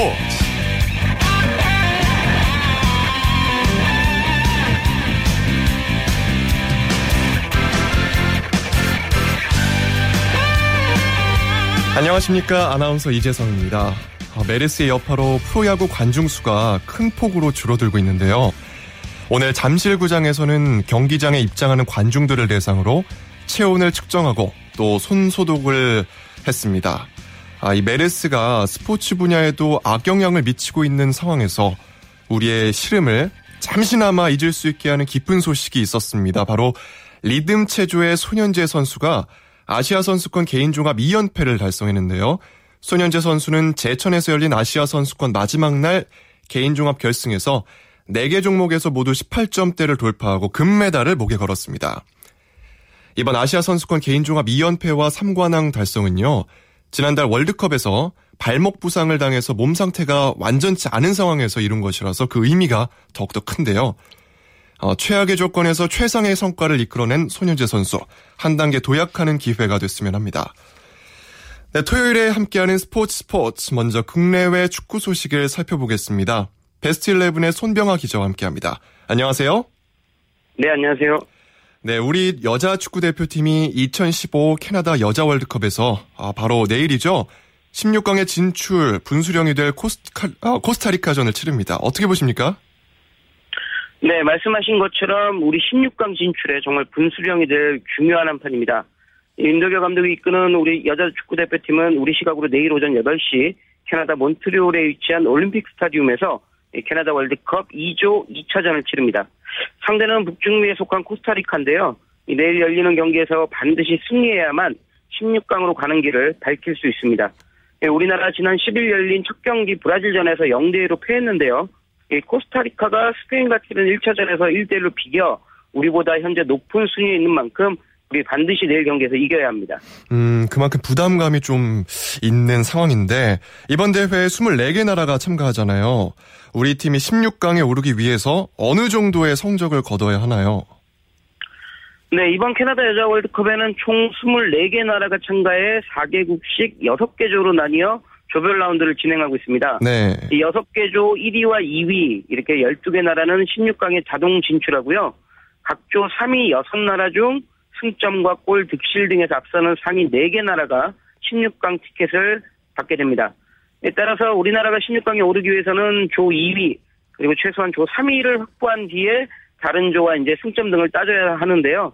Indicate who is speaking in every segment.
Speaker 1: 스포츠 안녕하십니까 아나운서 이재성입니다. 아, 메르스의 여파로 프로야구 관중 수가 큰 폭으로 줄어들고 있는데요. 오늘 잠실구장에서는 경기장에 입장하는 관중들을 대상으로 체온을 측정하고 또 손소독을 했습니다. 아, 이 메르스가 스포츠 분야에도 악영향을 미치고 있는 상황에서 우리의 시름을 잠시나마 잊을 수 있게 하는 기쁜 소식이 있었습니다. 바로 리듬 체조의 손현재 선수가 아시아 선수권 개인 종합 2연패를 달성했는데요. 손현재 선수는 제천에서 열린 아시아 선수권 마지막 날 개인 종합 결승에서 4개 종목에서 모두 18점대를 돌파하고 금메달을 목에 걸었습니다. 이번 아시아 선수권 개인 종합 2연패와 3관왕 달성은요. 지난달 월드컵에서 발목 부상을 당해서 몸 상태가 완전치 않은 상황에서 이룬 것이라서 그 의미가 더욱더 큰데요. 어, 최악의 조건에서 최상의 성과를 이끌어낸 손현재 선수 한 단계 도약하는 기회가 됐으면 합니다. 네, 토요일에 함께하는 스포츠 스포츠 먼저 국내외 축구 소식을 살펴보겠습니다. 베스트 11의 손병아 기자와 함께합니다. 안녕하세요.
Speaker 2: 네, 안녕하세요.
Speaker 1: 네, 우리 여자 축구 대표팀이 2015 캐나다 여자 월드컵에서 아, 바로 내일이죠. 16강에 진출 분수령이 될 코스타, 아, 코스타리카전을 치릅니다. 어떻게 보십니까?
Speaker 2: 네, 말씀하신 것처럼 우리 16강 진출에 정말 분수령이 될 중요한 한 판입니다. 윤덕여 감독이 이끄는 우리 여자 축구 대표팀은 우리 시각으로 내일 오전 8시 캐나다 몬트리올에 위치한 올림픽 스타디움에서 캐나다 월드컵 2조 2차전을 치릅니다. 상대는 북중미에 속한 코스타리카인데요. 내일 열리는 경기에서 반드시 승리해야만 16강으로 가는 길을 밝힐 수 있습니다. 우리나라 지난 10일 열린 첫 경기 브라질전에서 0대1로 패했는데요. 코스타리카가 스페인과 치른 1차전에서 1대1로 비겨 우리보다 현재 높은 순위에 있는 만큼 우리 반드시 내일 경기에서 이겨야 합니다.
Speaker 1: 음, 그만큼 부담감이 좀 있는 상황인데 이번 대회에 24개 나라가 참가하잖아요. 우리 팀이 16강에 오르기 위해서 어느 정도의 성적을 거둬야 하나요?
Speaker 2: 네, 이번 캐나다 여자 월드컵에는 총 24개 나라가 참가해 4개국씩 6개 조로 나뉘어 조별 라운드를 진행하고 있습니다.
Speaker 1: 네.
Speaker 2: 이 6개 조 1위와 2위 이렇게 12개 나라는 16강에 자동 진출하고요. 각조 3위 6나라 중 승점과 골 득실 등에서 앞서는 상위 4개 나라가 16강 티켓을 받게 됩니다. 따라서 우리나라가 16강에 오르기 위해서는 조 2위 그리고 최소한 조 3위를 확보한 뒤에 다른 조와 이제 승점 등을 따져야 하는데요.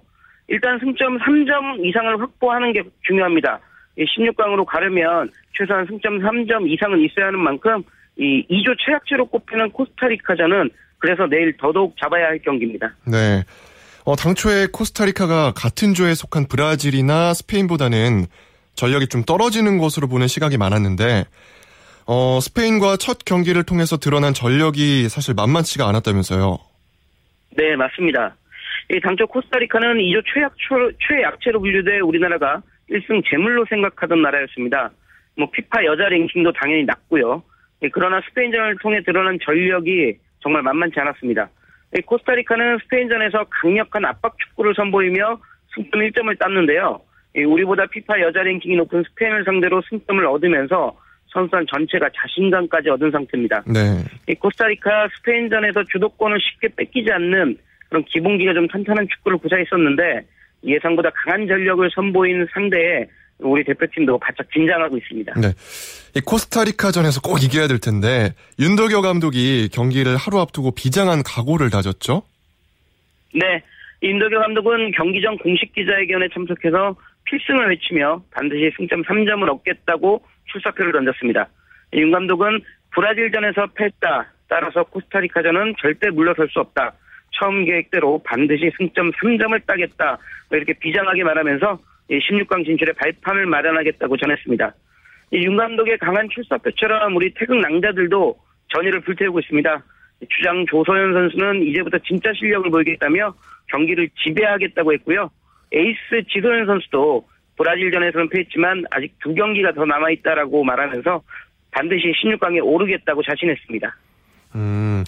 Speaker 2: 일단 승점 3점 이상을 확보하는 게 중요합니다. 16강으로 가려면 최소한 승점 3점 이상은 있어야 하는 만큼 이 2조 최악체로 꼽히는 코스타리카전은 그래서 내일 더더욱 잡아야 할 경기입니다.
Speaker 1: 네. 어, 당초에 코스타리카가 같은 조에 속한 브라질이나 스페인보다는 전력이 좀 떨어지는 것으로 보는 시각이 많았는데 어, 스페인과 첫 경기를 통해서 드러난 전력이 사실 만만치가 않았다면서요.
Speaker 2: 네, 맞습니다. 이 당초 코스타리카는 2조 최약초, 최약체로 분류돼 우리나라가 1승 제물로 생각하던 나라였습니다. 뭐 피파 여자 랭킹도 당연히 낮고요. 그러나 스페인전을 통해 드러난 전력이 정말 만만치 않았습니다. 코스타리카는 스페인전에서 강력한 압박 축구를 선보이며 승점 1점을 땄는데요. 우리보다 피파 여자 랭킹이 높은 스페인을 상대로 승점을 얻으면서 선수단 전체가 자신감까지 얻은 상태입니다.
Speaker 1: 네.
Speaker 2: 코스타리카 스페인전에서 주도권을 쉽게 뺏기지 않는 그런 기본기가 좀 탄탄한 축구를 구사했었는데 예상보다 강한 전력을 선보인 상대에 우리 대표팀도 바짝 긴장하고 있습니다.
Speaker 1: 네. 이 코스타리카전에서 꼭 이겨야 될 텐데 윤덕여 감독이 경기를 하루 앞두고 비장한 각오를 다졌죠?
Speaker 2: 네. 윤덕여 감독은 경기 전 공식 기자회견에 참석해서 필승을 외치며 반드시 승점 3점을 얻겠다고 출사표를 던졌습니다. 윤 감독은 브라질전에서 패했다. 따라서 코스타리카전은 절대 물러설 수 없다. 처음 계획대로 반드시 승점 3점을 따겠다. 뭐 이렇게 비장하게 말하면서 16강 진출의 발판을 마련하겠다고 전했습니다. 윤 감독의 강한 출사표처럼 우리 태극 낭자들도 전의를 불태우고 있습니다. 주장 조서연 선수는 이제부터 진짜 실력을 보이겠다며 경기를 지배하겠다고 했고요. 에이스 지소연 선수도 브라질전에서는 패했지만 아직 두 경기가 더 남아있다라고 말하면서 반드시 16강에 오르겠다고 자신했습니다.
Speaker 1: 음.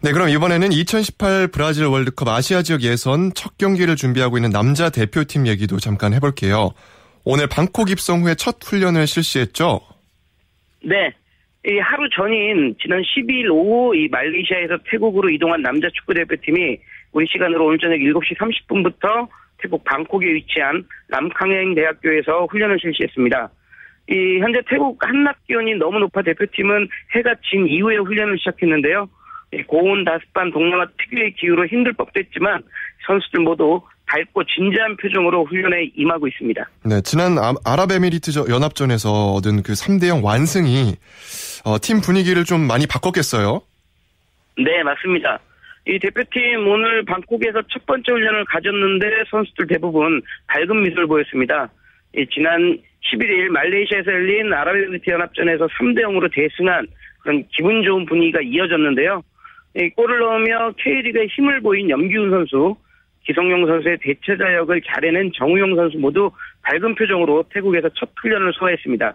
Speaker 1: 네, 그럼 이번에는 2018 브라질 월드컵 아시아 지역 예선 첫 경기를 준비하고 있는 남자 대표팀 얘기도 잠깐 해볼게요. 오늘 방콕 입성 후에 첫 훈련을 실시했죠?
Speaker 2: 네. 이 하루 전인 지난 12일 오후 이 말레이시아에서 태국으로 이동한 남자 축구 대표팀이 우리 시간으로 오늘 저녁 7시 30분부터 태국 방콕에 위치한 남캉행 대학교에서 훈련을 실시했습니다. 이 현재 태국 한낮 기온이 너무 높아 대표팀은 해가 진 이후에 훈련을 시작했는데요. 고온 다습한 동남아 특유의 기후로 힘들 법도 했지만 선수들 모두 밝고 진지한 표정으로 훈련에 임하고 있습니다.
Speaker 1: 네, 지난 아랍에미리트 연합전에서 얻은 그 3대0 완승이 어, 팀 분위기를 좀 많이 바꿨겠어요?
Speaker 2: 네, 맞습니다. 이 대표팀 오늘 방콕에서 첫 번째 훈련을 가졌는데 선수들 대부분 밝은 미소를 보였습니다. 지난 11일 말레이시아에서 열린 아랍에미리트 연합전에서 3대 0으로 대승한 그런 기분 좋은 분위기가 이어졌는데요. 골을 넣으며 K리그에 힘을 보인 염기훈 선수, 기성용 선수의 대체자 역을 잘해낸 정우영 선수 모두 밝은 표정으로 태국에서 첫 훈련을 소화했습니다.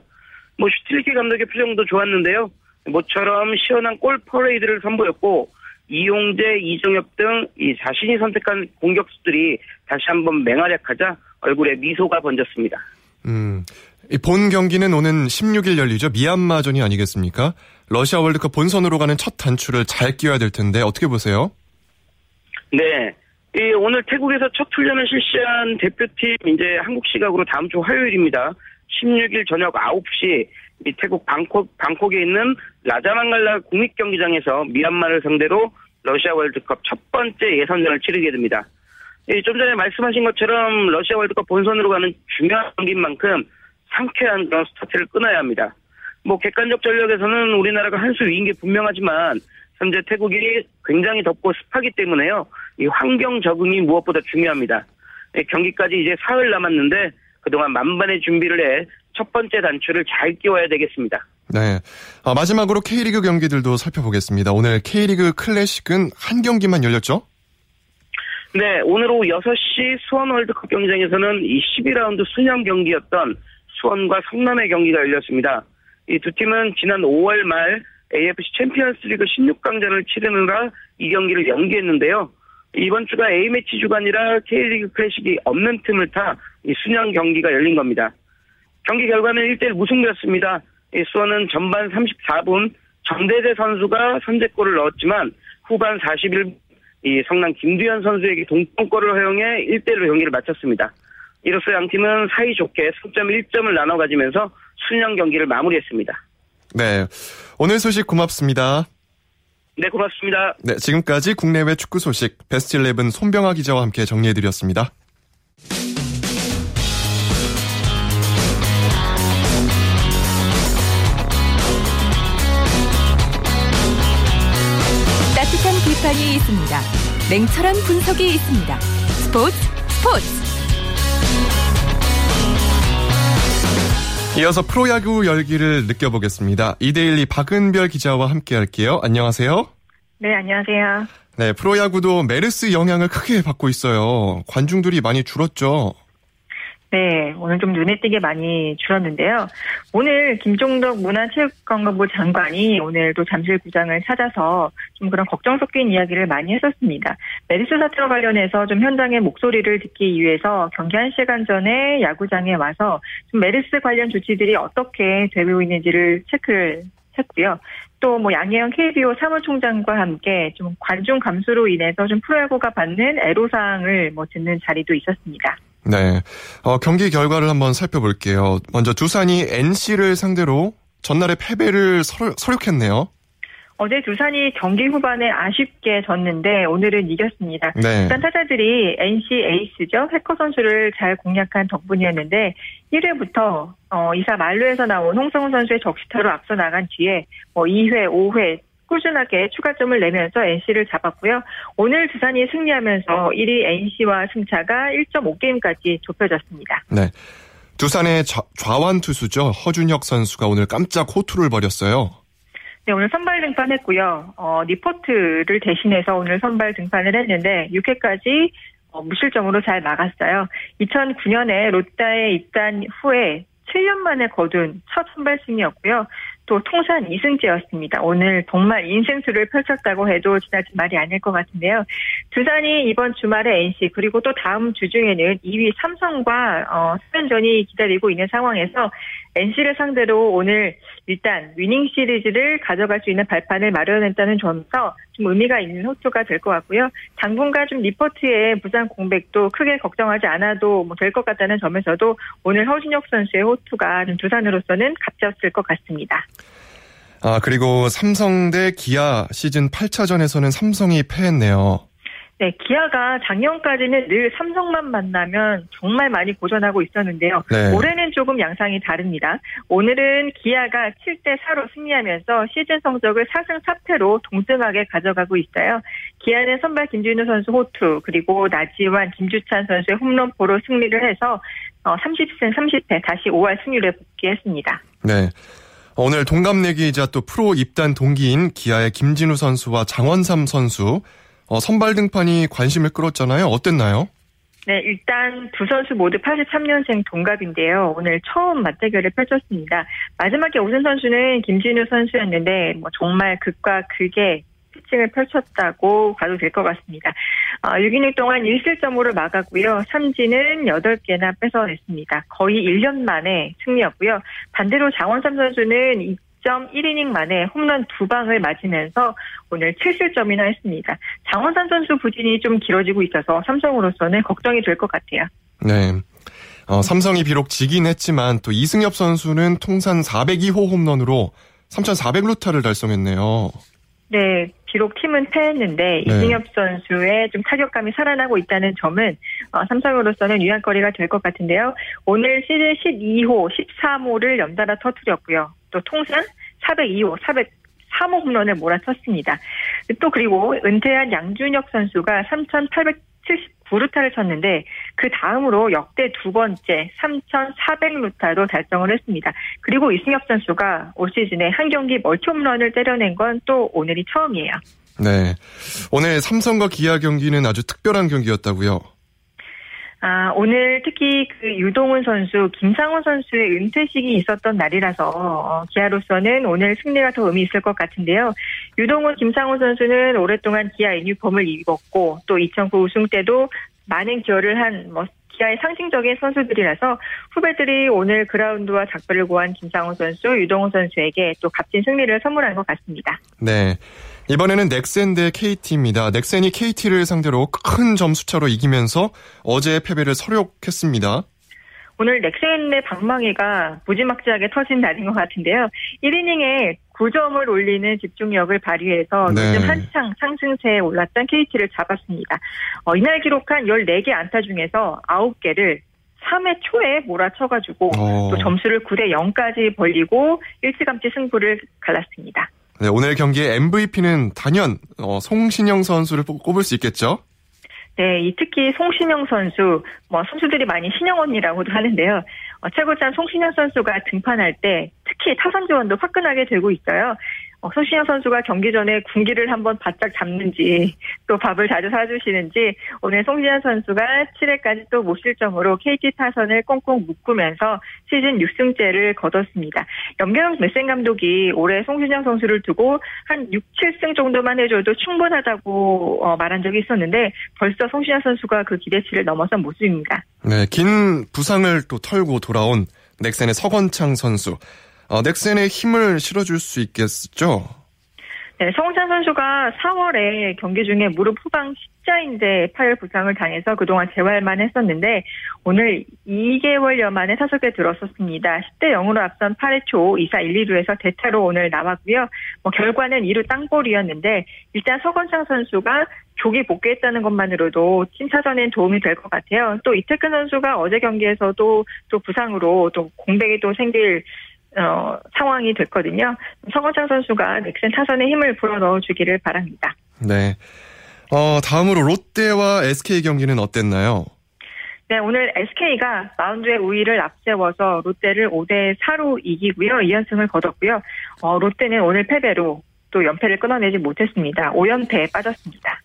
Speaker 2: 뭐 슈틸리케 감독의 표정도 좋았는데요. 모처럼 시원한 골 퍼레이드를 선보였고 이용재, 이정엽 등 이 자신이 선택한 공격수들이 다시 한번 맹활약하자 얼굴에 미소가 번졌습니다.
Speaker 1: 음, 본 경기는 오는 16일 열리죠. 미얀마전이 아니겠습니까? 러시아 월드컵 본선으로 가는 첫 단추를 잘 끼워야 될 텐데 어떻게 보세요?
Speaker 2: 네. 이 오늘 태국에서 첫 훈련을 실시한 대표팀 이제 한국 시각으로 다음 주 화요일입니다. 16일 저녁 9시 이 태국 방콕 방콕에 있는 라자망갈라 국립경기장에서 미얀마를 상대로 러시아 월드컵 첫 번째 예선전을 치르게 됩니다. 좀 전에 말씀하신 것처럼 러시아 월드컵 본선으로 가는 중요한 경기인 만큼 상쾌한 그런 스타트를 끊어야 합니다. 뭐 객관적 전력에서는 우리나라가 한 수 위인 게 분명하지만 현재 태국이 굉장히 덥고 습하기 때문에요. 이 환경 적응이 무엇보다 중요합니다. 경기까지 이제 사흘 남았는데 그동안 만반의 준비를 해 첫 번째 단추를 잘 끼워야 되겠습니다.
Speaker 1: 네. 아, 마지막으로 K리그 경기들도 살펴보겠습니다. 오늘 K리그 클래식은 한 경기만 열렸죠?
Speaker 2: 네, 오늘 오후 6시 수원 월드컵 경기장에서는 이 12라운드 순연 경기였던 수원과 성남의 경기가 열렸습니다. 이 두 팀은 지난 5월 말 AFC 챔피언스 리그 16강전을 치르느라 이 경기를 연기했는데요. 이번 주가 A매치 주간이라 K리그 클래식이 없는 틈을 타 이 순연 경기가 열린 겁니다. 경기 결과는 1대1 무승부였습니다. 이 수원은 전반 34분 정대재 선수가 선제골을 넣었지만 후반 41분 이 성남 김두현 선수에게 동점골을 허용해 1대1로 경기를 마쳤습니다. 이로써 양 팀은 사이좋게 승점 1점을 나눠 가지면서 순영 경기를 마무리했습니다.
Speaker 1: 네. 오늘 소식 고맙습니다.
Speaker 2: 네, 고맙습니다.
Speaker 1: 네, 지금까지 국내외 축구 소식 베스트 11 손병아 기자와 함께 정리해드렸습니다.
Speaker 3: 따뜻한 비판이 있습니다. 냉철한 분석이 있습니다. 스포츠 스포츠
Speaker 1: 이어서 프로야구 열기를 느껴보겠습니다. 이데일리 박은별 기자와 함께 할게요. 안녕하세요.
Speaker 4: 네, 안녕하세요.
Speaker 1: 네, 프로야구도 메르스 영향을 크게 받고 있어요. 관중들이 많이 줄었죠.
Speaker 4: 네, 오늘 좀 눈에 띄게 많이 줄었는데요. 오늘 김종덕 문화체육관광부 장관이 오늘도 잠실구장을 찾아서 좀 그런 걱정 섞인 이야기를 많이 했었습니다. 메르스 사태와 관련해서 좀 현장의 목소리를 듣기 위해서 경기 한 시간 전에 야구장에 와서 좀 메르스 관련 조치들이 어떻게 되고 있는지를 체크를 했고요. 또 뭐 양해영 KBO 사무총장과 함께 좀 관중 감소로 인해서 좀 프로야구가 받는 애로사항을 뭐 듣는 자리도 있었습니다.
Speaker 1: 네. 어, 경기 결과를 한번 살펴볼게요. 먼저 두산이 NC를 상대로 전날에 패배를 서, 설욕했네요.
Speaker 4: 어제 두산이 경기 후반에 아쉽게 졌는데 오늘은 이겼습니다. 네. 일단 타자들이 NC 에이스죠. 해커 선수를 잘 공략한 덕분이었는데 1회부터 어, 2사 만루에서 나온 홍성훈 선수의 적시타로 앞서 나간 뒤에 뭐 2회, 5회, 꾸준하게 추가점을 내면서 NC를 잡았고요. 오늘 두산이 승리하면서 1위 NC와 승차가 1.5게임까지 좁혀졌습니다.
Speaker 1: 네. 두산의 좌완 투수죠. 허준혁 선수가 오늘 깜짝 호투를 벌였어요.
Speaker 4: 네, 오늘 선발 등판했고요. 어, 리포트를 대신해서 오늘 선발 등판을 했는데 6회까지 어, 무실점으로 잘 막았어요. 2009년에 롯데에 입단 후에 7년 만에 거둔 첫 선발 승이었고요. 또 통산 2승째였습니다. 오늘 정말 인생수를 펼쳤다고 해도 지나친 말이 아닐 것 같은데요. 두산이 이번 주말에 NC 그리고 또 다음 주 중에는 2위 삼성과 어, 3연전이 기다리고 있는 상황에서 NC를 상대로 오늘 일단 위닝 시리즈를 가져갈 수 있는 발판을 마련했다는 점에서 좀 의미가 있는 호투가 될 것 같고요. 당분간 좀 리포트의 부상 공백도 크게 걱정하지 않아도 뭐 될 것 같다는 점에서도 오늘 허준혁 선수의 호투가 좀 두산으로서는 값졌을 것 같습니다.
Speaker 1: 아, 그리고 삼성 대 기아 시즌 8차전에서는 삼성이 패했네요.
Speaker 4: 네, 기아가 작년까지는 늘 삼성만 만나면 정말 많이 고전하고 있었는데요.
Speaker 1: 네.
Speaker 4: 올해는 조금 양상이 다릅니다. 오늘은 기아가 7대 4로 승리하면서 시즌 성적을 4승 4패로 동등하게 가져가고 있어요. 기아는 선발 김준우 선수 호투 그리고 나지완 김주찬 선수의 홈런포로 승리를 해서 30승 30패 다시 5할 승률에 복귀했습니다.
Speaker 1: 네. 오늘 동갑내기이자 또 프로 입단 동기인 기아의 김진우 선수와 장원삼 선수 어, 선발 등판이 관심을 끌었잖아요. 어땠나요?
Speaker 4: 네, 일단 두 선수 모두 83년생 동갑인데요. 오늘 처음 맞대결을 펼쳤습니다. 마지막에 오승 선수는 김진우 선수였는데 뭐 정말 극과 극의 피칭을 펼쳤다고 봐도 될 것 같습니다. 어, 6이닝 동안 1실점으로 막았고요. 삼진은 8개나 뺏어냈습니다. 거의 1년 만에 승리였고요. 반대로 장원삼 선수는 2.1이닝 만에 홈런 두 방을 맞으면서 오늘 7실점이나 했습니다. 장원삼 선수 부진이 좀 길어지고 있어서 삼성으로서는 걱정이 될 것 같아요.
Speaker 1: 네. 어, 삼성이 비록 지긴 했지만 또 이승엽 선수는 통산 402호 홈런으로 3,400루타를 달성했네요.
Speaker 4: 네, 비록 팀은 패했는데
Speaker 1: 네.
Speaker 4: 이승엽 선수의 좀 타격감이 살아나고 있다는 점은 어, 삼성으로서는 유한거리가 될 것 같은데요. 오늘 시즌 12호, 13호를 연달아 터뜨렸고요. 또 통산 402호, 403호 홈런을 몰아쳤습니다. 또 그리고 은퇴한 양준혁 선수가 3,879루타를 쳤는데 그 다음으로 역대 두 번째 3,400루타도 달성을 했습니다. 그리고 이승엽 선수가 올 시즌에 한 경기 멀티 홈런을 때려낸 건 또 오늘이 처음이에요.
Speaker 1: 네. 오늘 삼성과 기아 경기는 아주 특별한 경기였다고요.
Speaker 4: 아, 오늘 특히 그 유동훈 선수, 김상원 선수의 은퇴식이 있었던 날이라서 어, 기아로서는 오늘 승리가 더 의미 있을 것 같은데요. 유동훈, 김상원 선수는 오랫동안 기아 유니폼을 입었고 또 2009 우승 때도 많은 기여를 한 뭐 기아의 상징적인 선수들이라서 후배들이 오늘 그라운드와 작별을 고한 김상원 선수, 유동훈 선수에게 또 값진 승리를 선물한 것 같습니다.
Speaker 1: 네. 이번에는 넥센 대 KT입니다. 넥센이 KT를 상대로 큰 점수차로 이기면서 어제의 패배를 서력했습니다.
Speaker 4: 오늘 넥센의 방망이가 무지막지하게 터진 날인 것 같은데요. 1이닝에 9점을 올리는 집중력을 발휘해서
Speaker 1: 네.
Speaker 4: 요즘 한창 상승세에 올랐던 KT를 잡았습니다. 어, 이날 기록한 14개 안타 중에서 9개를 3회 초에 몰아쳐가지고
Speaker 1: 어.
Speaker 4: 또 점수를 9대 0까지 벌리고 일찌감치 승부를 갈랐습니다.
Speaker 1: 네, 오늘 경기의 MVP는 단연 어, 송신영 선수를 뽑- 꼽을 수 있겠죠?
Speaker 4: 네, 이 특히 송신영 선수, 뭐 선수들이 많이 신영 언니라고도 하는데요. 어, 최고장 송신영 선수가 등판할 때 특히 타선 지원도 화끈하게 되고 있어요. 어, 송신영 선수가 경기 전에 군기를 한번 바짝 잡는지 또 밥을 자주 사주시는지 오늘 송신영 선수가 7회까지 또 무실점으로 KT 타선을 꽁꽁 묶으면서 시즌 6승째를 거뒀습니다. 염경 메센 감독이 올해 송신영 선수를 두고 한 6, 7승 정도만 해줘도 충분하다고 어, 말한 적이 있었는데 벌써 송신영 선수가 그 기대치를 넘어선 모습입니다.
Speaker 1: 네, 긴 부상을 또 털고 돌아온 넥센의 서건창 선수. 어, 넥센에 힘을 실어줄 수 있겠죠?
Speaker 4: 네, 성찬 선수가 4월에 경기 중에 무릎 후방 십자인대 파열 부상을 당해서 그동안 재활만 했었는데 오늘 2개월여 만에 타석에 들었었습니다. 10대 0으로 앞선 8회 초 2사 1, 2루에서 대타로 오늘 나왔고요. 뭐 결과는 2루 땅볼이었는데 일단 서건창 선수가 조기 복귀했다는 것만으로도 팀 타전엔 도움이 될 것 같아요. 또 이태근 선수가 어제 경기에서도 또 부상으로 또 공백이 또 생길 어, 상황이 됐거든요. 서건창 선수가 넥센 타선에 힘을 불어 넣어 주기를 바랍니다.
Speaker 1: 네. 어, 다음으로 롯데와 SK 경기는 어땠나요?
Speaker 4: 네, 오늘 SK가 마운드의 우위를 앞세워서 롯데를 5대 4로 이기고요. 2연승을 거뒀고요. 어, 롯데는 오늘 패배로 또 연패를 끊어내지 못했습니다. 5연패에 빠졌습니다.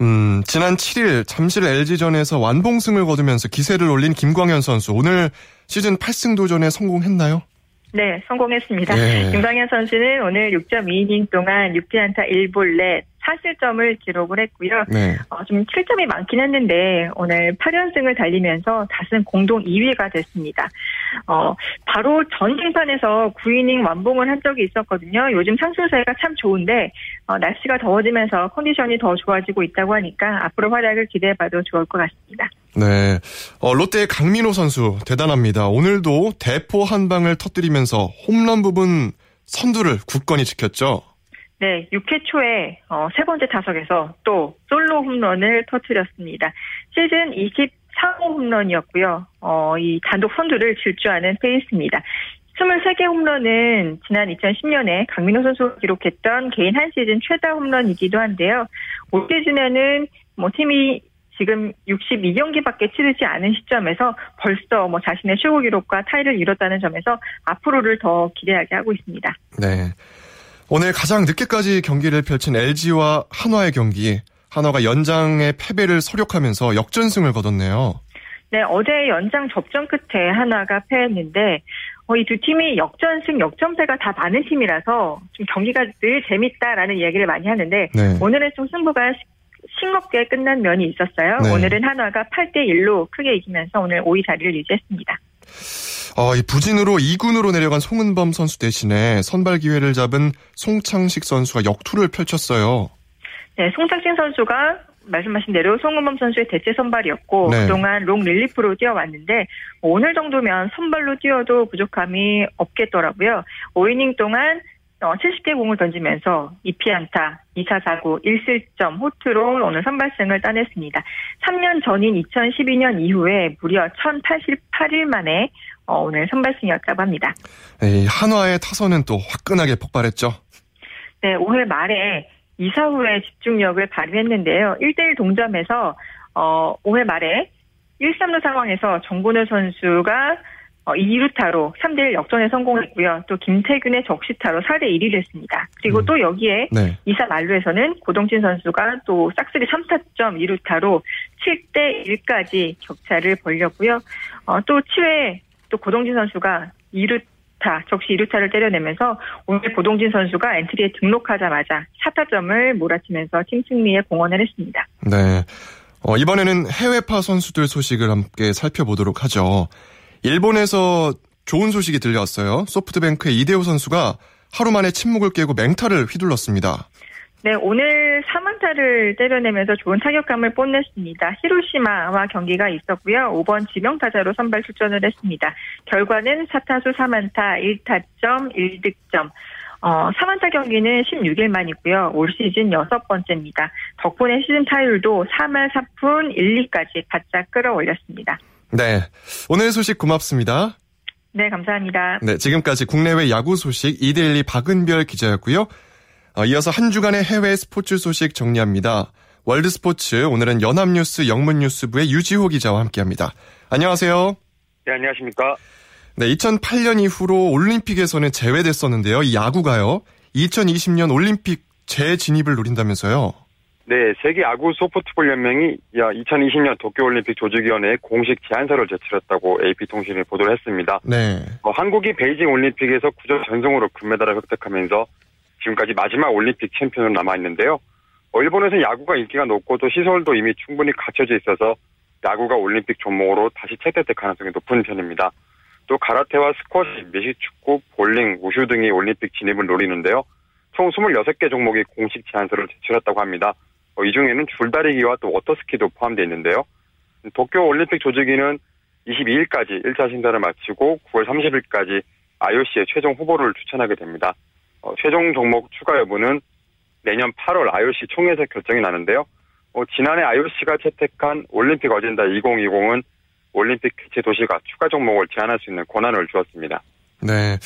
Speaker 1: 음, 지난 7일 잠실 LG전에서 완봉승을 거두면서 기세를 올린 김광현 선수. 오늘 시즌 8승 도전에 성공했나요?
Speaker 4: 네, 성공했습니다.
Speaker 1: 예.
Speaker 4: 김광현 선수는 오늘 6.2이닝 동안 6대 안타 1볼넷 4실점을 기록을 했고요.
Speaker 1: 네.
Speaker 4: 어, 좀 7점이 많긴 했는데 오늘 8연승을 달리면서 다승 공동 2위가 됐습니다. 어, 바로 전 심판에서 9이닝 완봉을 한 적이 있었거든요. 요즘 상승세가 참 좋은데 어, 날씨가 더워지면서 컨디션이 더 좋아지고 있다고 하니까 앞으로 활약을 기대해봐도 좋을 것 같습니다.
Speaker 1: 네. 어, 롯데의 강민호 선수 대단합니다. 오늘도 대포 한 방을 터뜨리면서 홈런 부분 선두를 굳건히 지켰죠.
Speaker 4: 네, 6회 초에 어, 세 번째 타석에서 또 솔로 홈런을 터뜨렸습니다. 시즌 24호 홈런이었고요. 어, 이 단독 선두를 질주하는 페이스입니다. 23개 홈런은 지난 2010년에 강민호 선수가 기록했던 개인 한 시즌 최다 홈런이기도 한데요. 올 시즌에는 뭐 팀이 지금 62경기밖에 치르지 않은 시점에서 벌써 뭐 자신의 최고 기록과 타이를 이뤘다는 점에서 앞으로를 더 기대하게 하고 있습니다.
Speaker 1: 네. 오늘 가장 늦게까지 경기를 펼친 LG와 한화의 경기. 한화가 연장의 패배를 서력하면서 역전승을 거뒀네요.
Speaker 4: 네, 어제 연장 접전 끝에 한화가 패했는데 어, 이 두 팀이 역전승, 역전패가 다 많은 팀이라서 좀 경기가 늘 재밌다라는 이야기를 많이 하는데
Speaker 1: 네.
Speaker 4: 오늘은 좀 승부가 싱겁게 끝난 면이 있었어요.
Speaker 1: 네.
Speaker 4: 오늘은 한화가 8대 1로 크게 이기면서 오늘 5위 자리를 유지했습니다.
Speaker 1: 어, 이 부진으로 2군으로 내려간 송은범 선수 대신에 선발 기회를 잡은 송창식 선수가 역투를 펼쳤어요.
Speaker 4: 네, 송창식 선수가 말씀하신 대로 송은범 선수의 대체 선발이었고
Speaker 1: 네.
Speaker 4: 그동안 롱 릴리프로 뛰어왔는데 오늘 정도면 선발로 뛰어도 부족함이 없겠더라고요. 5이닝 동안 70개 공을 던지면서 2피안타, 2사 4구, 1실점, 호투로 오늘 선발승을 따냈습니다. 3년 전인 2012년 이후에 무려 1088일 만에 어, 오늘 선발승이었다고 합니다.
Speaker 1: 이 한화의 타선은 또 화끈하게 폭발했죠.
Speaker 4: 네, 5회 말에 2사 후에 집중력을 발휘했는데요. 1대1 동점에서 어, 5회 말에 1, 3루 상황에서 정근우 선수가 어, 2루타로 3대1 역전에 성공했고요. 또 김태균의 적시타로 4대 1을 했습니다. 그리고
Speaker 1: 음.
Speaker 4: 또 여기에
Speaker 1: 네.
Speaker 4: 2사 만루에서는 고동진 선수가 또 싹쓸이 3타점 2루타로 7대 1까지 격차를 벌렸고요. 어, 또 7회 또 고동진 선수가 2루 타 적시 2루타를 때려내면서 오늘 고동진 선수가 엔트리에 등록하자마자 4타점을 몰아치면서 팀 승리에 공헌을 했습니다.
Speaker 1: 네. 어, 이번에는 해외파 선수들 소식을 함께 살펴보도록 하죠. 일본에서 좋은 소식이 들려왔어요. 소프트뱅크의 이대호 선수가 하루 만에 침묵을 깨고 맹타를 휘둘렀습니다.
Speaker 4: 네, 오늘 3안타를 때려내면서 좋은 타격감을 뽐냈습니다. 히로시마와 경기가 있었고요. 5번 지명타자로 선발 출전을 했습니다. 결과는 4타수 3안타 1타점 1득점. 어, 3안타 경기는 16일 만이고요. 올 시즌 여섯 번째입니다. 덕분에 시즌 타율도 3할 4푼 1, 2까지 바짝 끌어올렸습니다.
Speaker 1: 네. 오늘 소식 고맙습니다.
Speaker 4: 네, 감사합니다.
Speaker 1: 네, 지금까지 국내외 야구 소식 이데일리 박은별 기자였고요. 어, 이어서 한 주간의 해외 스포츠 소식 정리합니다. 월드 스포츠 오늘은 연합뉴스 영문뉴스부의 유지호 기자와 함께합니다. 안녕하세요.
Speaker 5: 네, 안녕하십니까.
Speaker 1: 네, 2008년 이후로 올림픽에서는 제외됐었는데요. 이 야구가요. 2020년 올림픽 재진입을 노린다면서요.
Speaker 5: 네, 세계 야구 소프트볼 연맹이 2020년 도쿄올림픽 조직위원회에 공식 제안서를 제출했다고 AP통신이 보도를 했습니다.
Speaker 1: 네.
Speaker 5: 어, 한국이 베이징 올림픽에서 9전 전승으로 금메달을 획득하면서 지금까지 마지막 올림픽 챔피언으로 남아있는데요. 어, 일본에서 야구가 인기가 높고 또 시설도 이미 충분히 갖춰져 있어서 야구가 올림픽 종목으로 다시 채택될 가능성이 높은 편입니다. 또 가라테와 스쿼시, 미식축구, 볼링, 우슈 등이 올림픽 진입을 노리는데요. 총 26개 종목이 공식 제안서를 제출했다고 합니다. 어, 이 중에는 줄다리기와 또 워터스키도 포함되어 있는데요. 도쿄 올림픽 조직위는 22일까지 1차 심사를 마치고 9월 30일까지 IOC의 최종 후보를 추천하게 됩니다. 어, 최종 종목 추가 여부는 내년 8월 IOC 총회에서 결정이 나는데요. 어, 지난해 IOC가 채택한 올림픽 어젠다 2020은 올림픽 개최 도시가 추가 종목을 제안할 수 있는 권한을 주었습니다.
Speaker 1: 네.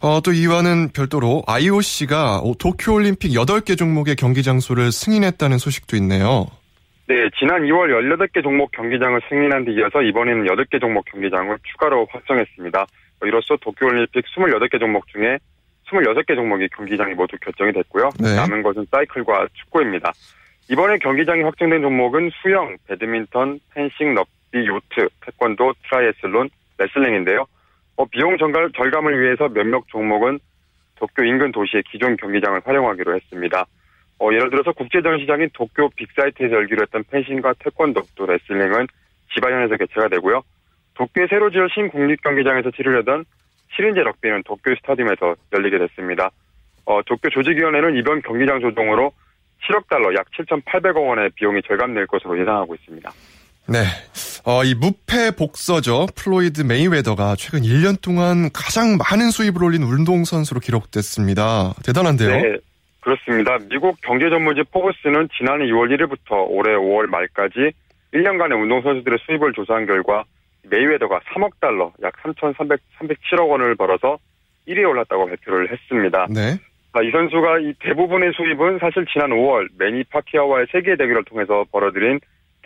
Speaker 1: 어, 또 이와는 별도로 IOC가 도쿄올림픽 8개 종목의 경기 장소를 승인했다는 소식도 있네요.
Speaker 5: 네, 지난 2월 18개 종목 경기장을 승인한 뒤 이어서 이번에는 8개 종목 경기장을 추가로 확정했습니다. 이로써 도쿄올림픽 28개 종목 중에 26개 종목의 경기장이 모두 결정이 됐고요.
Speaker 1: 네.
Speaker 5: 남은 것은 사이클과 축구입니다. 이번에 경기장이 확정된 종목은 수영, 배드민턴, 펜싱, 럭비, 요트, 태권도, 트라이애슬론, 레슬링인데요. 어, 비용 절감, 절감을 위해서 몇몇 종목은 도쿄 인근 도시의 기존 경기장을 활용하기로 했습니다. 어, 예를 들어서 국제전시장인 도쿄 빅사이트에서 열기로 했던 펜싱과 태권도 또 레슬링은 지바현에서 개최가 되고요. 도쿄에 새로 지을 신국립경기장에서 치르려던 7인제 럭비는 도쿄 스타디움에서 열리게 됐습니다. 어, 도쿄 조직위원회는 이번 경기장 조정으로 7억 달러 약 7,800억 원의 비용이 절감될 것으로 예상하고 있습니다.
Speaker 1: 네. 어, 이 무패 복서죠. 플로이드 메이웨더가 최근 1년 동안 가장 많은 수입을 올린 운동선수로 기록됐습니다. 대단한데요?
Speaker 5: 네. 그렇습니다. 미국 경제 전문지 포브스는 지난해 6월 1일부터 올해 5월 말까지 1년간의 운동선수들의 수입을 조사한 결과 메이웨더가 3억 달러, 약 3,300, 307억 원을 벌어서 1위에 올랐다고 발표를 했습니다.
Speaker 1: 네.
Speaker 5: 아, 이 선수가 이 대부분의 수입은 사실 지난 5월 매니 파키아오와의 세기의 대결을 통해서 벌어들인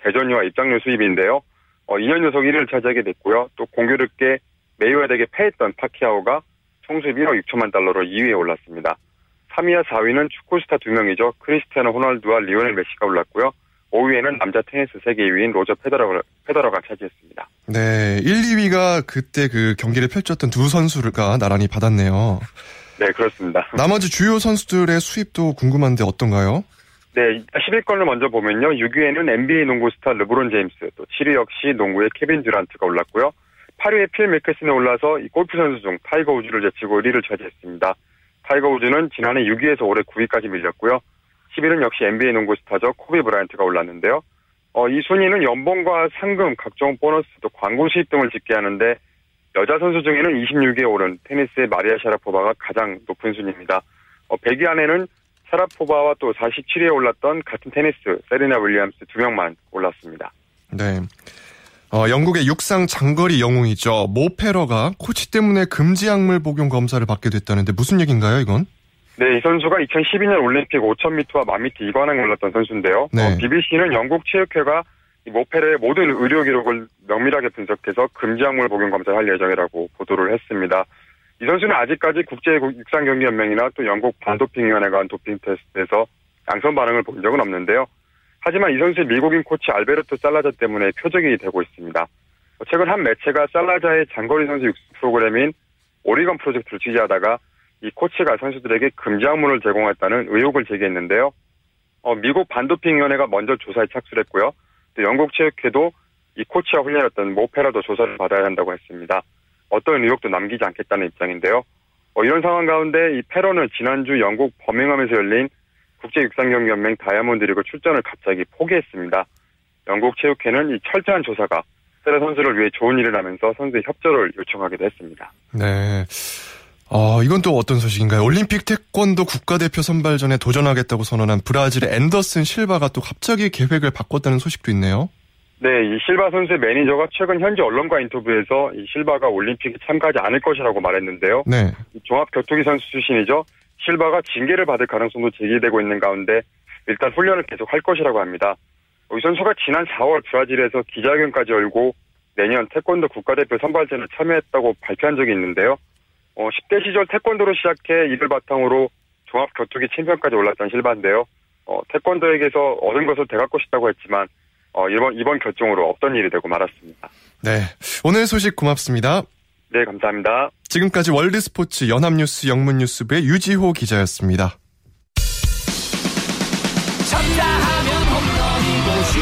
Speaker 5: 대전료와 입장료 수입인데요. 어, 2년 연속 1위를 차지하게 됐고요. 또 공교롭게 메이웨더에게 패했던 파키아오가 총 수입 1억 6천만 달러로 2위에 올랐습니다. 3위와 4위는 축구 스타 두 명이죠. 크리스티아노 호날두와 리오넬 메시가 올랐고요. 5위에는 남자 테니스 세계 2위인 로저 페더러, 페더러가 차지했습니다.
Speaker 1: 네. 1, 2위가 그때 그 경기를 펼쳤던 두 선수가 나란히 받았네요.
Speaker 5: 네, 그렇습니다.
Speaker 1: 나머지 주요 선수들의 수입도 궁금한데 어떤가요?
Speaker 5: 네, 10위권을 먼저 보면요. 6위에는 NBA 농구 스타 르브론 제임스, 또 7위 역시 농구의 케빈 듀란트가 올랐고요. 8위에 필 미켈슨이 올라서 이 골프 선수 중 타이거 우즈를 제치고 1위를 차지했습니다. 타이거 우즈는 지난해 6위에서 올해 9위까지 밀렸고요. 11위는 역시 NBA 농구 스타죠. 코비 브라이언트가 올랐는데요. 어, 이 순위는 연봉과 상금, 각종 보너스, 또 광고 수입 등을 집계 하는데 여자 선수 중에는 26위에 오른 테니스의 마리아 샤라포바가 가장 높은 순위입니다. 어, 100위 안에는 샤라포바와 또 47위에 올랐던 같은 테니스 세리나 윌리엄스 두 명만 올랐습니다.
Speaker 1: 네. 어, 영국의 육상 장거리 영웅이죠. 모 패러가 코치 때문에 금지 약물 복용 검사를 받게 됐다는데 무슨 얘기인가요, 이건?
Speaker 5: 네, 이 선수가 2012년 올림픽 5000m와 10000m 이관왕에 올랐던 선수인데요.
Speaker 1: 네.
Speaker 5: 어, BBC는 영국 체육회가 이 모페르의 모든 의료 기록을 명밀하게 분석해서 금지 약물 복용 검사를 할 예정이라고 보도를 했습니다. 이 선수는 아직까지 국제 육상 경기 연맹이나 또 영국 반도핑 위원회가 한 도핑 테스트에서 양성 반응을 본 적은 없는데요. 하지만 이 선수의 미국인 코치 알베르토 살라자 때문에 표적이 되고 있습니다. 최근 한 매체가 살라자의 장거리 선수 육수 프로그램인 오리건 프로젝트를 취재하다가 이 코치가 선수들에게 약물을 제공했다는 의혹을 제기했는데요. 어, 미국 반도핑위원회가 먼저 조사에 착수를 했고요. 또 영국 체육회도 이 코치와 훈련했던 모페라도 조사를 받아야 한다고 했습니다. 어떤 의혹도 남기지 않겠다는 입장인데요. 어, 이런 상황 가운데 이 페러는 지난주 영국 버밍엄에서 열린 국제육상경기연맹 다이아몬드 리그 출전을 갑자기 포기했습니다. 영국 체육회는 이 철저한 조사가 세라 선수를 위해 좋은 일을 하면서 선수의 협조를 요청하기도 했습니다.
Speaker 1: 네. 어, 이건 또 어떤 소식인가요? 올림픽 태권도 국가대표 선발전에 도전하겠다고 선언한 브라질의 앤더슨 실바가 또 갑자기 계획을 바꿨다는 소식도 있네요.
Speaker 5: 네, 이 실바 선수의 매니저가 최근 현지 언론과 인터뷰에서 이 실바가 올림픽에 참가하지 않을 것이라고 말했는데요.
Speaker 1: 네.
Speaker 5: 종합격투기 선수 출신이죠. 실바가 징계를 받을 가능성도 제기되고 있는 가운데 일단 훈련을 계속 할 것이라고 합니다. 이 선수가 지난 4월 브라질에서 기자회견까지 열고 내년 태권도 국가대표 선발전에 참여했다고 발표한 적이 있는데요. 어, 10대 시절 태권도로 시작해 이를 바탕으로 종합격투기 챔피언까지 올랐던 실바인데요. 어, 태권도에게서 얻은 것을 되갚고 싶다고 했지만 어, 이번 이번 결정으로 없던 일이 되고 말았습니다.
Speaker 1: 네. 오늘 소식 고맙습니다.
Speaker 5: 네, 감사합니다.
Speaker 1: 지금까지 월드스포츠 연합뉴스 영문뉴스부의 유지호 기자였습니다.
Speaker 6: 쳤다 하면 홈런이고 슛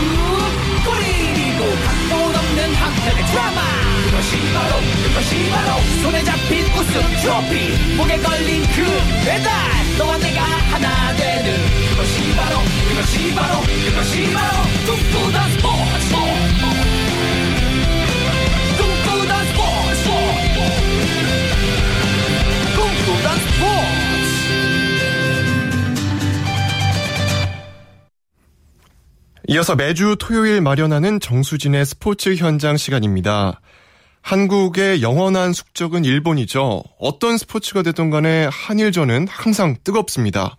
Speaker 6: 골이고 각본 없는 한편의 드라마 그것이 바로 그것이 바로 손에 잡힌 우승 트로피 목에 걸린 그 배달 너와 내가 하나 되는 그것이 바로 그것이 바로 꿈꾸던 스포츠 꿈꾸던 스포츠 꿈꾸던 스포츠
Speaker 1: 이어서 매주 토요일 마련하는 정수진의 스포츠 현장 시간입니다. 한국의 영원한 숙적은 일본이죠. 어떤 스포츠가 됐던 간에 한일전은 항상 뜨겁습니다.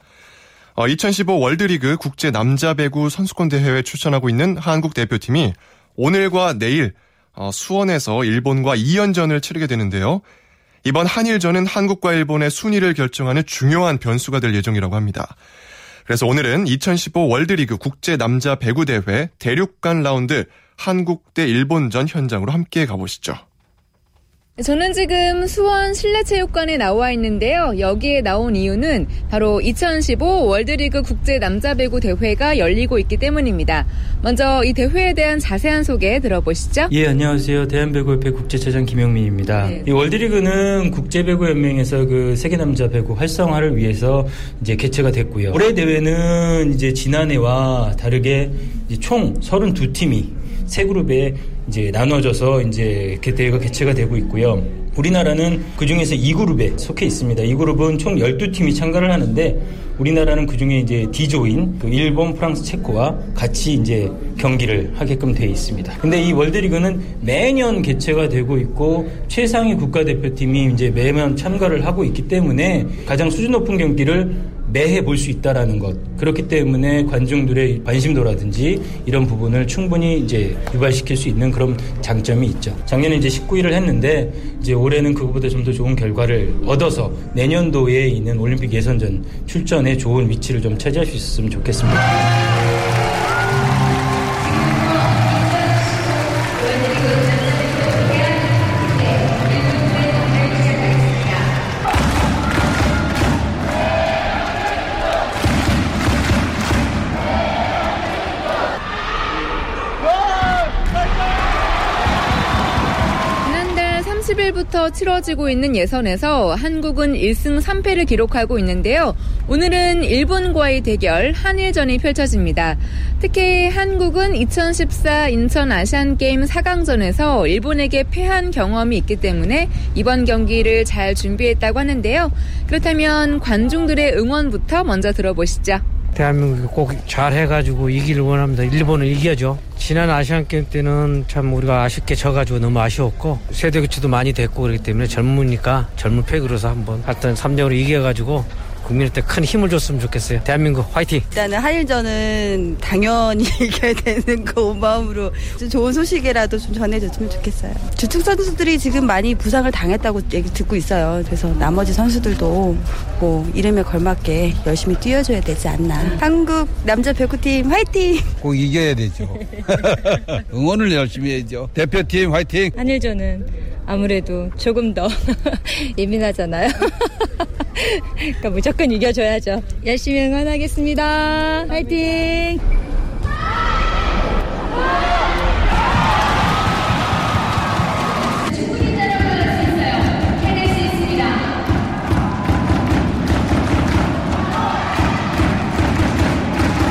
Speaker 1: 2015 월드리그 국제 남자 배구 선수권 대회에 출전하고 있는 한국 대표팀이 오늘과 내일 어, 수원에서 일본과 2연전을 치르게 되는데요. 이번 한일전은 한국과 일본의 순위를 결정하는 중요한 변수가 될 예정이라고 합니다. 그래서 오늘은 2015 월드리그 국제 남자 배구 대회 대륙간 라운드 한국 대 일본전 현장으로 함께 가보시죠.
Speaker 7: 저는 지금 수원 실내체육관에 나와 있는데요. 여기에 나온 이유는 바로 2015 월드리그 국제 남자 배구 대회가 열리고 있기 때문입니다. 먼저 이 대회에 대한 자세한 소개 들어보시죠.
Speaker 8: 예, 안녕하세요. 대한배구협회 국제차장 김영민입니다.
Speaker 7: 네.
Speaker 8: 이 월드리그는 국제배구연맹에서 그 세계 남자 배구 활성화를 위해서 이제 개최가 됐고요. 올해 대회는 이제 지난해와 다르게 이제 총 32팀이 세 그룹에 이제 나눠져서 이제 그 대회가 개최가 되고 있고요. 우리나라는 그 중에서 2그룹에 속해 있습니다. 이 그룹은 총 12팀이 참가를 하는데 우리나라는 그 중에 이제 D조인 그 일본, 프랑스, 체코와 같이 이제 경기를 하게끔 되어 있습니다. 근데 이 월드리그는 매년 개최가 되고 있고 최상위 국가대표팀이 이제 매년 참가를 하고 있기 때문에 가장 수준 높은 경기를 매해 볼 수 있다라는 것. 그렇기 때문에 관중들의 관심도라든지 이런 부분을 충분히 이제 유발시킬 수 있는 그런 장점이 있죠. 작년에 이제 19위를 했는데 이제 올해는 그것보다 좀 더 좋은 결과를 얻어서 내년도에 있는 올림픽 예선전 출전에 좋은 위치를 좀 차지할 수 있었으면 좋겠습니다.
Speaker 7: 30일부터 치러지고 있는 예선에서 한국은 1승 3패를 기록하고 있는데요. 오늘은 일본과의 대결 한일전이 펼쳐집니다. 특히 한국은 2014 인천 아시안게임 4강전에서 일본에게 패한 경험이 있기 때문에 이번 경기를 잘 준비했다고 하는데요. 그렇다면 관중들의 응원부터 먼저 들어보시죠.
Speaker 9: 대한민국이 꼭 잘해가지고 이기를 원합니다. 일본을 이겨죠. 지난 아시안 게임 때는 참 우리가 아쉽게 져가지고 너무 아쉬웠고 세대 교체도 많이 됐고 그렇기 때문에 젊으니까 젊은 팩으로서 한번 하여튼 3대5로 이겨가지고 국민한테 큰 힘을 줬으면 좋겠어요. 대한민국 화이팅!
Speaker 10: 일단은 한일전은 당연히 이겨야 되는 그온 마음으로 좀 좋은 소식이라도 좀 전해줬으면 좋겠어요. 주축 선수들이 지금 많이 부상을 당했다고 얘기 듣고 있어요. 그래서 나머지 선수들도 뭐 이름에 걸맞게 열심히 뛰어줘야 되지 않나. 한국 남자 배구팀 화이팅!
Speaker 11: 꼭 이겨야 되죠. 응원을 열심히 해야죠. 대표팀 화이팅!
Speaker 12: 한일전은 아무래도 조금 더 예민하잖아요. 그러니까 무조건 이겨줘야죠. 열심히 응원하겠습니다. 화이팅!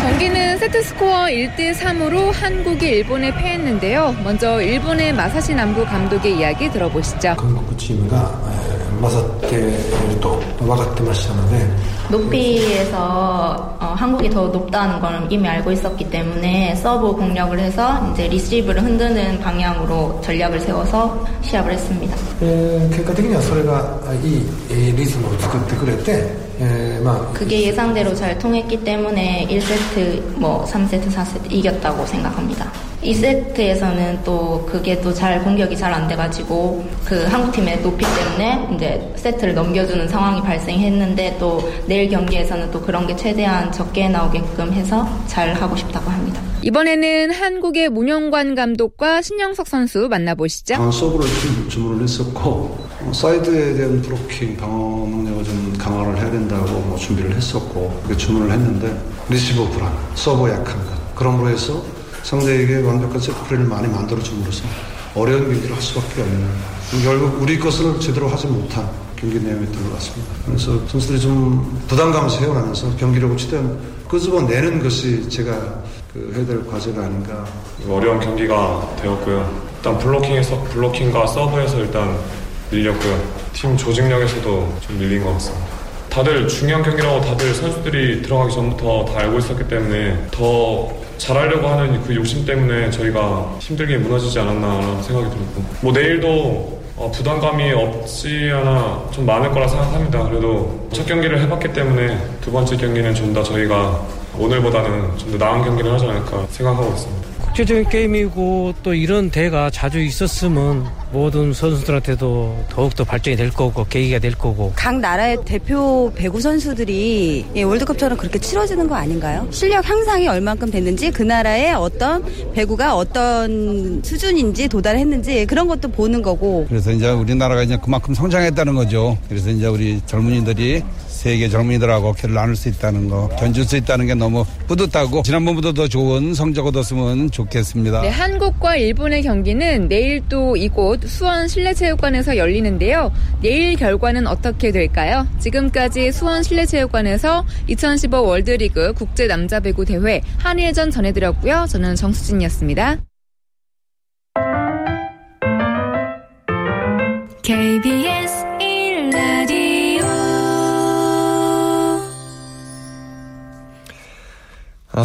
Speaker 7: 경기는 세트스코어 1대3으로 한국이 일본에 패했는데요. 먼저 일본의 마사시 남부 감독의 이야기 들어보시죠.
Speaker 13: 한국 팀과 그 맞았대 또 와갔대 마시잖아요.
Speaker 14: 높이에서 어, 한국이 더 높다는 걸 이미 알고 있었기 때문에 서브 공략을 해서 이제 리시브를 흔드는 방향으로 전략을 세워서 시합을 했습니다.
Speaker 13: 에, 結果的にはそれがいいリズムを作ってくれて 예, 막
Speaker 14: 그게 예상대로 잘 통했기 때문에 1세트, 뭐 3세트, 4세트 이겼다고 생각합니다. 2세트에서는 또 그게 또 잘 공격이 잘 안 돼가지고 그 한국팀의 높이 때문에 이제 세트를 넘겨주는 상황이 발생했는데 또 내일 경기에서는 또 그런 게 최대한 적게 나오게끔 해서 잘 하고 싶다고 합니다.
Speaker 7: 이번에는 한국의 문영관 감독과 신영석 선수 만나보시죠.
Speaker 15: 강한 서브를 좀 주문을 했었고 어, 사이드에 대한 브로킹 방어 능력을 좀 강화를 해야 된다고 뭐 준비를 했었고 주문을 했는데 리시버 불안, 서브 약한 것 그럼으로 해서 상대에게 완벽한 세트플레이를 많이 만들어줌으로써 어려운 경기를 할 수밖에 없는 결국 우리 것을 제대로 하지 못한 경기 내용이었던 것 같습니다. 그래서 선수들이 좀 부담감을 세워가면서 경기력을 최대한 끄집어내는 것이 제가 그 해야 될 과제가 아닌가
Speaker 16: 어려운 경기가 되었고요. 일단 블로킹에서 블로킹과 서브에서 일단 밀렸고요. 팀 조직력에서도 좀 밀린 것 같습니다. 다들 중요한 경기라고 다들 선수들이 들어가기 전부터 다 알고 있었기 때문에 더 잘하려고 하는 그 욕심 때문에 저희가 힘들게 무너지지 않았나라는 생각이 들었고 뭐 내일도 어, 부담감이 없지 않아 좀 많을 거라 생각합니다. 그래도 첫 경기를 해봤기 때문에 두 번째 경기는 좀 더 저희가 오늘보다는 좀 더 나은 경기를 하지 않을까 생각하고 있습니다.
Speaker 9: 국제적인 게임이고 또 이런 대회가 자주 있었으면 모든 선수들한테도 더욱더 발전이 될 거고 계기가 될 거고
Speaker 10: 각 나라의 대표 배구 선수들이 예, 월드컵처럼 그렇게 치러지는 거 아닌가요? 실력 향상이 얼만큼 됐는지 그 나라의 어떤 배구가 어떤 수준인지 도달했는지 그런 것도 보는 거고
Speaker 11: 그래서 이제 우리나라가 이제 그만큼 성장했다는 거죠. 그래서 이제 우리 젊은이들이 세계 젊은이들하고 어깨를 나눌 수 있다는 거, 견줄 수 있다는 게 너무 뿌듯하고 지난번보다 더 좋은 성적 얻었으면 좋겠습니다.
Speaker 7: 네, 한국과 일본의 경기는 내일 또 이곳 수원 실내체육관에서 열리는데요. 내일 결과는 어떻게 될까요? 지금까지 수원 실내체육관에서 2015 월드리그 국제 남자 배구 대회 한일전 전해드렸고요. 저는 정수진이었습니다.
Speaker 3: KBS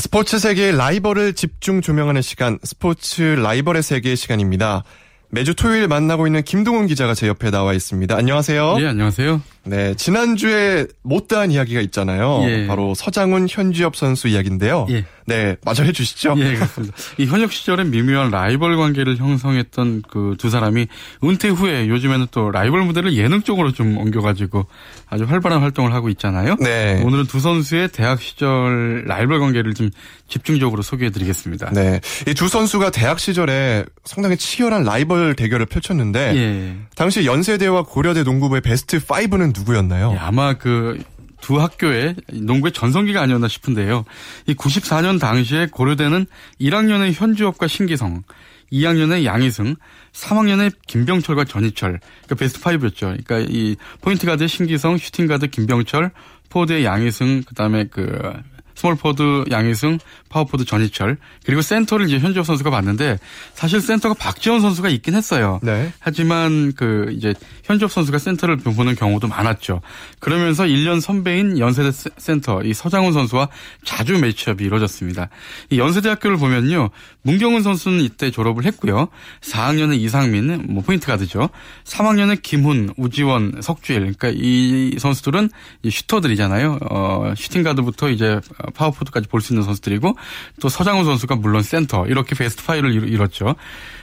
Speaker 1: 스포츠 세계의 라이벌을 집중 조명하는 시간, 스포츠 라이벌의 세계 시간입니다. 매주 토요일 만나고 있는 김동훈 기자가 제 옆에 나와 있습니다. 안녕하세요.
Speaker 17: 네, 안녕하세요.
Speaker 1: 네, 지난주에 못다한 이야기가 있잖아요.
Speaker 17: 예.
Speaker 1: 바로 서장훈 현지엽 선수 이야기인데요.
Speaker 17: 예.
Speaker 1: 네, 마저 해주시죠.
Speaker 17: 예, 그렇습니다. 이 현역 시절에 미묘한 라이벌 관계를 형성했던 그 두 사람이 은퇴 후에 요즘에는 또 라이벌 무대를 예능 쪽으로 좀 옮겨가지고 아주 활발한 활동을 하고 있잖아요.
Speaker 1: 네.
Speaker 17: 오늘은 두 선수의 대학 시절 라이벌 관계를 좀 집중적으로 소개해드리겠습니다.
Speaker 1: 네. 이 두 선수가 대학 시절에 상당히 치열한 라이벌 대결을 펼쳤는데,
Speaker 17: 예.
Speaker 1: 당시 연세대와 고려대 농구부의 베스트 5는 누구였나요?
Speaker 17: 예, 아마 그 두 학교의 농구의 전성기가 아니었나 싶은데요. 이 94년 당시에 고려대는 1학년의 현주엽과 신기성, 2학년의 양희승, 3학년의 김병철과 전희철, 그러니까 베스트 5였죠. 그러니까 이 포인트 가드 신기성, 슈팅 가드 김병철, 포워드의 양희승, 그다음에 그 스몰 포워드 양희승, 파워포워드 전희철, 그리고 센터를 이제 현주엽 선수가 봤는데 사실 센터가 박지원 선수가 있긴 했어요.
Speaker 1: 네.
Speaker 17: 하지만 그 이제 현주엽 선수가 센터를 보는 경우도 많았죠. 그러면서 1년 선배인 연세대 세- 센터 이 서장훈 선수와 자주 매치업이 이루어졌습니다. 이 연세대학교를 보면요. 문경은 선수는 이때 졸업을 했고요. 4학년에 이상민, 뭐 포인트 가드죠. 3학년에 김훈, 우지원, 석주일. 그러니까 이 선수들은 이 슈터들이잖아요. 어, 슈팅 가드부터 이제 파워포워드까지 볼 수 있는 선수들이고 또 서장훈 선수가 물론 센터 이렇게 베스트 파이브를 이뤘죠.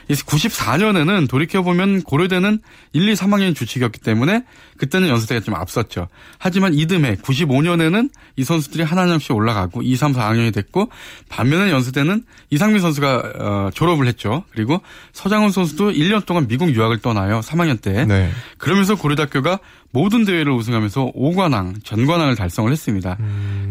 Speaker 17: 94년에는 돌이켜 보면 고려대는 1, 2, 3학년이 주축이었기 때문에 그때는 연세대가 좀 앞섰죠. 하지만 이듬해 95년에는 이 선수들이 하나씩 올라가고 2, 3, 4학년이 됐고 반면에 연세대는 이상민 선수가 어, 졸업을 했죠. 그리고 서장훈 선수도 1년 동안 미국 유학을 떠나요. 3학년 때.
Speaker 1: 네.
Speaker 17: 그러면서 고려대학교가 모든 대회를 우승하면서 5관왕, 전관왕을 달성을 했습니다.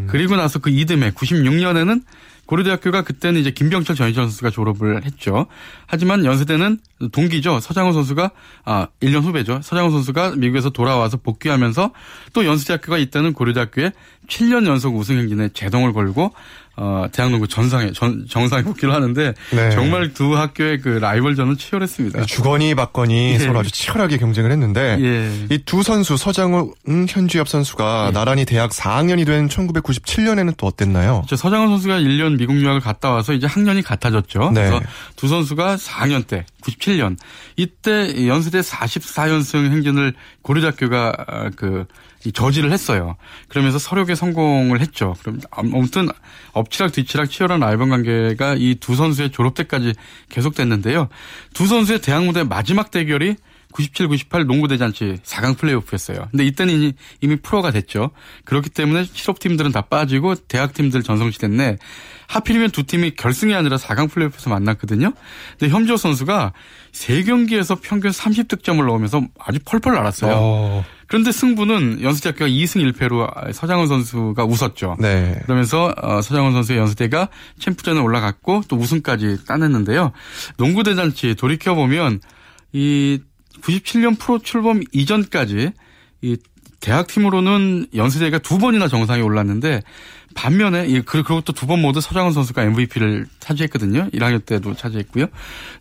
Speaker 17: 그리고 나서 그 이듬해 96년에는 고려대학교가 그때는 이제 김병철 전희철 선수가 졸업을 했죠. 하지만 연세대는 동기죠. 서장훈 선수가 아 1년 후배죠. 서장훈 선수가 미국에서 돌아와서 복귀하면서 또 연세대학교가 이때는 고려대학교에 7년 연속 우승 행진에 제동을 걸고 어 대학농구 전상에 전, 정상에 복귀를 하는데
Speaker 1: 네.
Speaker 17: 정말 두 학교의 그 라이벌전은 치열했습니다.
Speaker 1: 주거니 받거니
Speaker 17: 예.
Speaker 1: 서로 아주 치열하게 경쟁을 했는데
Speaker 17: 예.
Speaker 1: 이두 선수 서장훈, 현주엽 선수가 나란히 대학 4학년이 된 1997년에는 또 어땠나요?
Speaker 17: 저 서장훈 선수가 1년 미국 유학을 갔다 와서 이제 학년이 같아졌죠.
Speaker 1: 네.
Speaker 17: 그래서 두 선수가 4학년 때 97년 이때 연세대 44연승 행진을 고려대학교가 아, 그이 저지를 했어요. 그러면서 서력에 성공을 했죠. 그럼 아무튼 엎치락 뒤치락 치열한 라이벌 관계가 이 두 선수의 졸업 때까지 계속됐는데요. 두 선수의 대학 무대 마지막 대결이 97, 98 농구 대잔치 4강 플레이오프였어요. 근데 이때는 이미- 프로가 됐죠. 그렇기 때문에 실업팀들은 다 빠지고 대학팀들 전성시됐네. 하필이면 두 팀이 결승이 아니라 4강 플레이오프에서 만났거든요. 근데 현지호 선수가 세 경기에서 평균 30득점을 넣으면서 아주 펄펄 날았어요.
Speaker 1: 어,
Speaker 17: 그런데 승부는 연세대학교가 2승 1패로 서장훈 선수가 웃었죠.
Speaker 1: 네.
Speaker 17: 그러면서 어, 서장훈 선수의 연세대가 챔프전에 올라갔고 또 우승까지 따냈는데요. 농구 대잔치 돌이켜 보면 이 97년 프로 출범 이전까지 이 대학 팀으로는 연세대가 두 번이나 정상에 올랐는데 반면에 이 그- 그리고 또 두 번 모두 서장훈 선수가 MVP를 차지했거든요. 1학년 때도 차지했고요.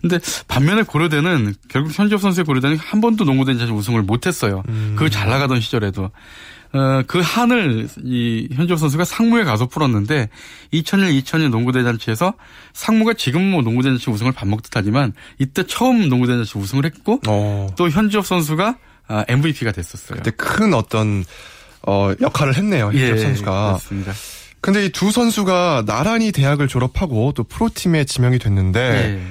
Speaker 17: 근데 반면에 고려대는 결국 현지엽 선수의 고려대는 한 번도 농구 대잔치 우승을 못했어요. 그잘 나가던 시절에도. 어, 그 한을 이 현지엽 선수가 상무에 가서 풀었는데 2001, 2002 농구대잔치에서 상무가 지금 뭐 농구대잔치 우승을 밥 먹듯 하지만 이때 처음 농구대잔치 우승을 했고 또 현지엽 선수가 아, MVP가 됐었어요.
Speaker 1: 그때 큰 어떤 어, 역할을 했네요. 현지엽
Speaker 17: 예,
Speaker 1: 선수가.
Speaker 17: 그렇습니다.
Speaker 1: 근데 이 두 선수가 나란히 대학을 졸업하고 또 프로팀에 지명이 됐는데
Speaker 17: 네.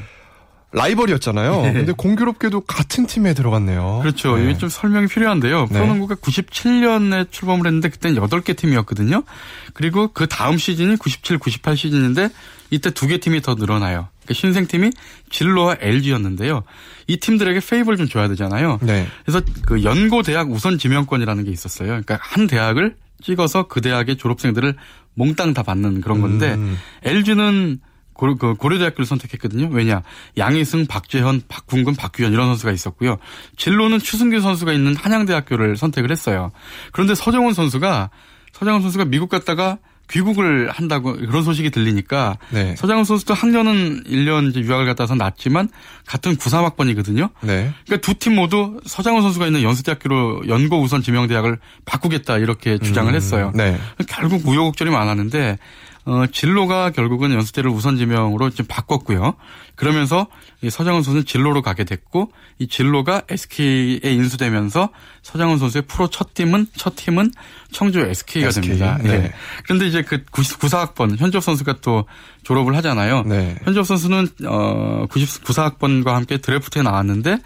Speaker 1: 라이벌이었잖아요.
Speaker 17: 네.
Speaker 1: 근데 공교롭게도 같은 팀에 들어갔네요.
Speaker 17: 그렇죠.
Speaker 1: 네.
Speaker 17: 이게 좀 설명이 필요한데요.
Speaker 1: 네.
Speaker 17: 프로농구가 97년에 출범을 했는데 그때는 8개 팀이었거든요. 그리고 그 다음 시즌이 97, 98 시즌인데 이때 두 개 팀이 더 늘어나요. 그러니까 신생팀이 진로와 LG였는데요. 이 팀들에게 페이블 좀 줘야 되잖아요.
Speaker 1: 네.
Speaker 17: 그래서 그 연고 대학 우선 지명권이라는 게 있었어요. 그러니까 한 대학을 찍어서 그 대학의 졸업생들을 몽땅 다 받는 그런 건데
Speaker 1: 음.
Speaker 17: LG는 고려, 그 고려대학교를 선택했거든요. 왜냐 양희승, 박재현, 박군근, 박규현 이런 선수가 있었고요. 진로는 추승규 선수가 있는 한양대학교를 선택을 했어요. 그런데 서정훈 선수가 서정훈 선수가 미국 갔다가 귀국을 한다고 그런 소식이 들리니까
Speaker 1: 네.
Speaker 17: 서장훈 선수도 학년은 1년 이제 유학을 갔다 와서 났지만 같은 93학번이거든요.
Speaker 1: 네.
Speaker 17: 그러니까 두 팀 모두 서장훈 선수가 있는 연세대학교로 연고 우선 지명대학을 바꾸겠다 이렇게 주장을
Speaker 1: 음,
Speaker 17: 했어요.
Speaker 1: 네.
Speaker 17: 결국 우여곡절이 많았는데 어, 진로가 결국은 연수대를 우선 지명으로 좀 바꿨고요. 그러면서 이 서장훈 선수는 진로로 가게 됐고 이 진로가 SK에 인수되면서 서장훈 선수의 프로 첫 팀은 첫 팀은 청주 SK가
Speaker 1: SK,
Speaker 17: 됩니다.
Speaker 1: 네.
Speaker 17: 예. 그런데 이제 그 94학번 현지업 선수가 또 졸업을 하잖아요.
Speaker 1: 네.
Speaker 17: 현지업 선수는 어 94학번과 함께 드래프트에 나왔는데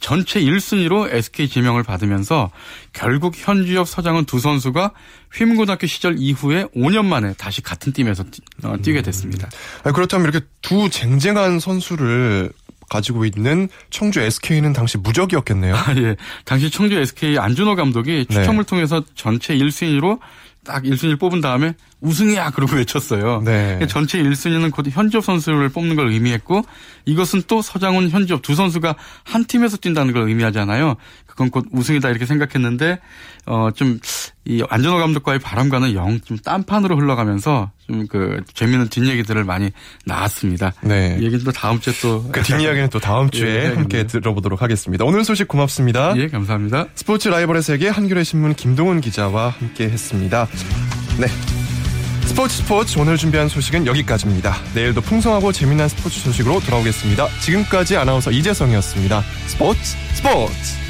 Speaker 17: 전체 1순위로 SK 지명을 받으면서 결국 현주엽 서장은 두 선수가 휘문고등학교 시절 이후에 5년 만에 다시 같은 팀에서 뛰, 어, 뛰게 됐습니다.
Speaker 1: 아니, 그렇다면 이렇게 두 쟁쟁한 선수를 가지고 있는 청주 SK는 당시 무적이었겠네요.
Speaker 17: 아, 예. 당시 청주 SK 안준호 감독이
Speaker 1: 네.
Speaker 17: 추첨을 통해서 전체 1순위로 딱 1순위를 뽑은 다음에 우승이야 그러고 외쳤어요.
Speaker 1: 네.
Speaker 17: 전체 1순위는 곧 현지업 선수를 뽑는 걸 의미했고 이것은 또 서장훈, 현지업 두 선수가 한 팀에서 뛴다는 걸 의미하잖아요. 그건 곧 우승이다 이렇게 생각했는데 어 좀 이 안전호 감독과의 바람과는 영 좀 딴판으로 흘러가면서 좀 그 재미있는 뒷얘기들을 많이 나왔습니다.
Speaker 1: 네.
Speaker 17: 이 얘기는 또 다음 주에
Speaker 1: 또그 뒷이야기는 또 다음 주에
Speaker 17: 예,
Speaker 1: 함께 들어보도록 하겠습니다. 오늘 소식 고맙습니다.
Speaker 17: 예, 감사합니다.
Speaker 1: 스포츠 라이벌의 세계 한겨레 신문 김동훈 기자와 함께 했습니다. 네. 스포츠 스포츠 오늘 준비한 소식은 여기까지입니다. 내일도 풍성하고 재미난 스포츠 소식으로 돌아오겠습니다. 지금까지 아나운서 이재성이었습니다. 스포츠 스포츠